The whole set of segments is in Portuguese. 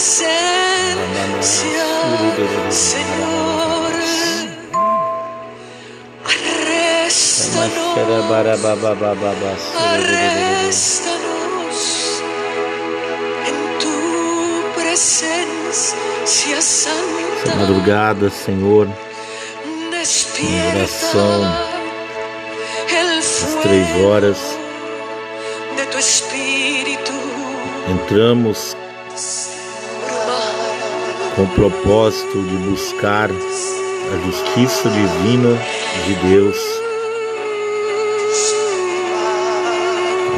presencia, Señor. Arréstanos, arréstanos en tu presencia Essa santa. madrugada, Senhor, oração, às três horas, entramos com o propósito de buscar a justiça divina de Deus.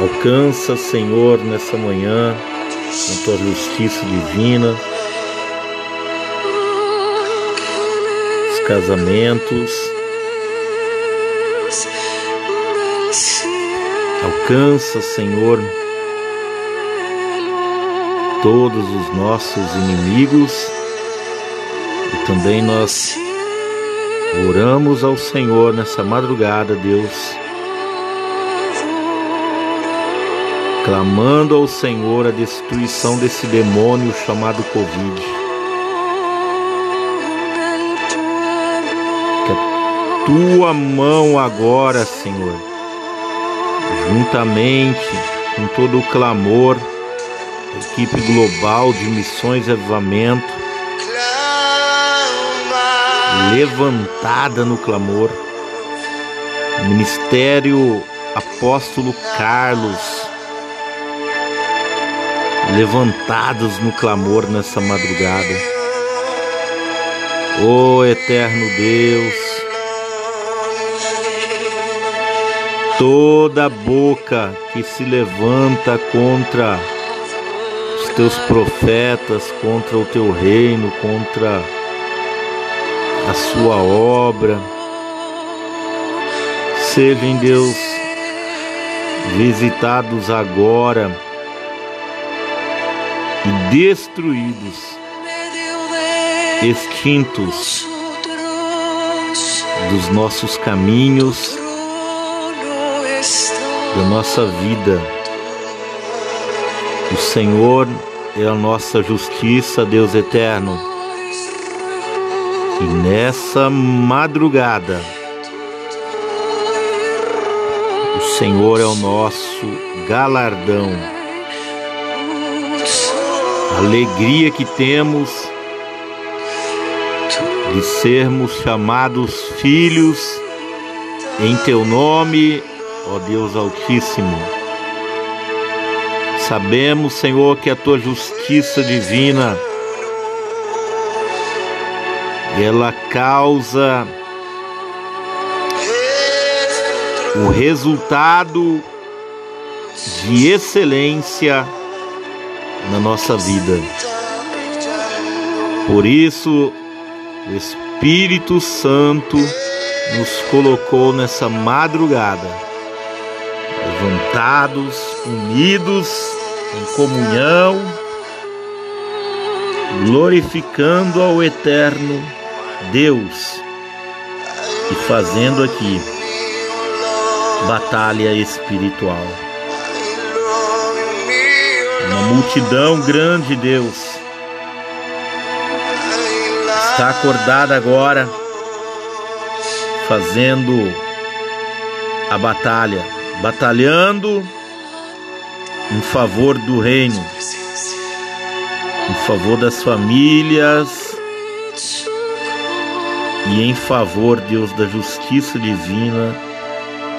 Alcança, Senhor, nessa manhã, com tua justiça divina, os casamentos, alcança, Senhor, todos os nossos inimigos também nós oramos ao Senhor nessa madrugada, Deus, clamando ao Senhor a destruição desse demônio chamado Covid. Tua mão agora, Senhor, juntamente com todo o clamor, equipe global de missões e avivamento, levantada no clamor, Ministério Apóstolo Carlos, levantados no clamor nessa madrugada. Ó eterno Deus, toda boca que se levanta contra os teus profetas, contra o teu reino, contra a sua obra, sejam Deus visitados agora e destruídos, extintos dos nossos caminhos, da nossa vida. O Senhor é a nossa justiça, Deus eterno. E nessa madrugada, o Senhor é o nosso galardão. A alegria que temos de sermos chamados filhos em teu nome, ó Deus Altíssimo. Sabemos, Senhor, que a tua justiça divina ela causa o resultado de excelência na nossa vida. Por isso, o Espírito Santo nos colocou nessa madrugada, levantados, unidos em comunhão, glorificando ao eterno Deus e fazendo aqui batalha espiritual. Uma multidão grande, Deus, está acordada agora, fazendo a batalha, batalhando em favor do reino, em favor das famílias e em favor, Deus, da justiça divina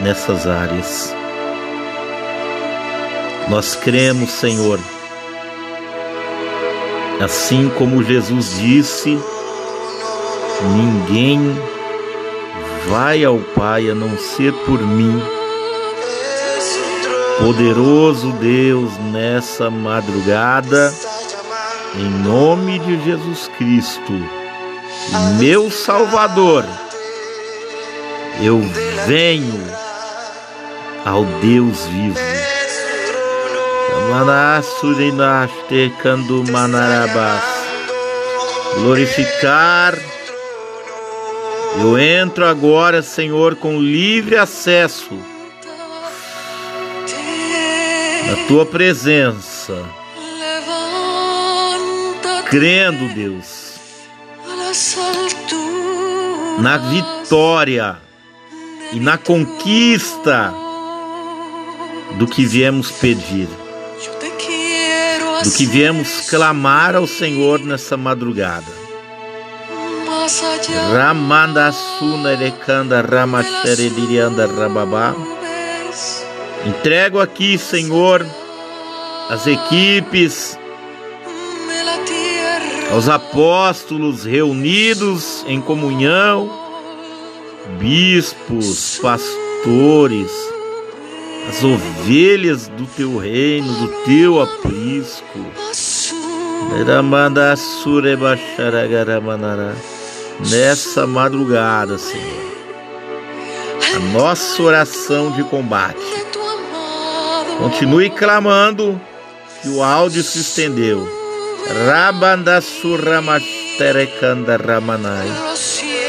nessas áreas. Nós cremos, Senhor, assim como Jesus disse, ninguém vai ao Pai a não ser por mim. Poderoso Deus, nessa madrugada, em nome de Jesus Cristo, meu Salvador, eu venho ao Deus vivo. Glorificar. Eu entro agora, Senhor, com livre acesso na tua presença. Crendo, Deus. Na vitória e na conquista do que viemos pedir, do que viemos clamar ao Senhor nessa madrugada. Ramanda suna erekanda ramashere dirianda rababá. Entrego aqui, Senhor, as equipes. Aos apóstolos reunidos em comunhão, bispos, pastores, as ovelhas do teu reino, do teu aprisco. Nessa madrugada, Senhor, a nossa oração de combate. Continue clamando que o áudio se estendeu. Rabandassuramasterekanda ramanai. Los cielos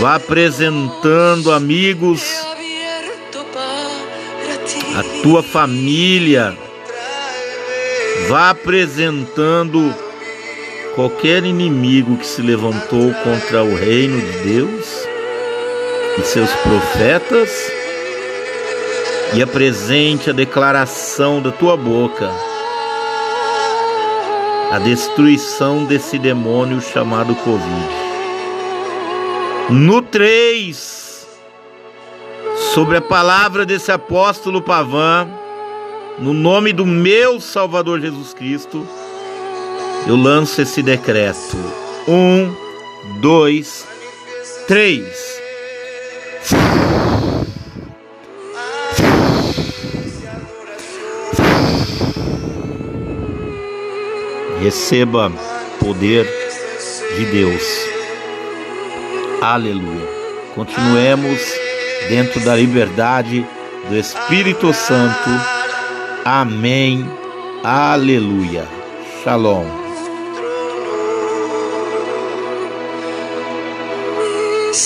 Vá apresentando amigos, a tua família. Vá apresentando qualquer inimigo que se levantou contra o reino de Deus e seus profetas. E apresente a declaração da tua boca. A destruição desse demônio chamado Covid. No 3, sobre a palavra desse apóstolo Pavan, no nome do meu Salvador Jesus Cristo, eu lanço esse decreto. Um, dois, três. Receba poder de Deus. Aleluia. Continuemos dentro da liberdade do Espírito Santo. Amém. Aleluia. Shalom.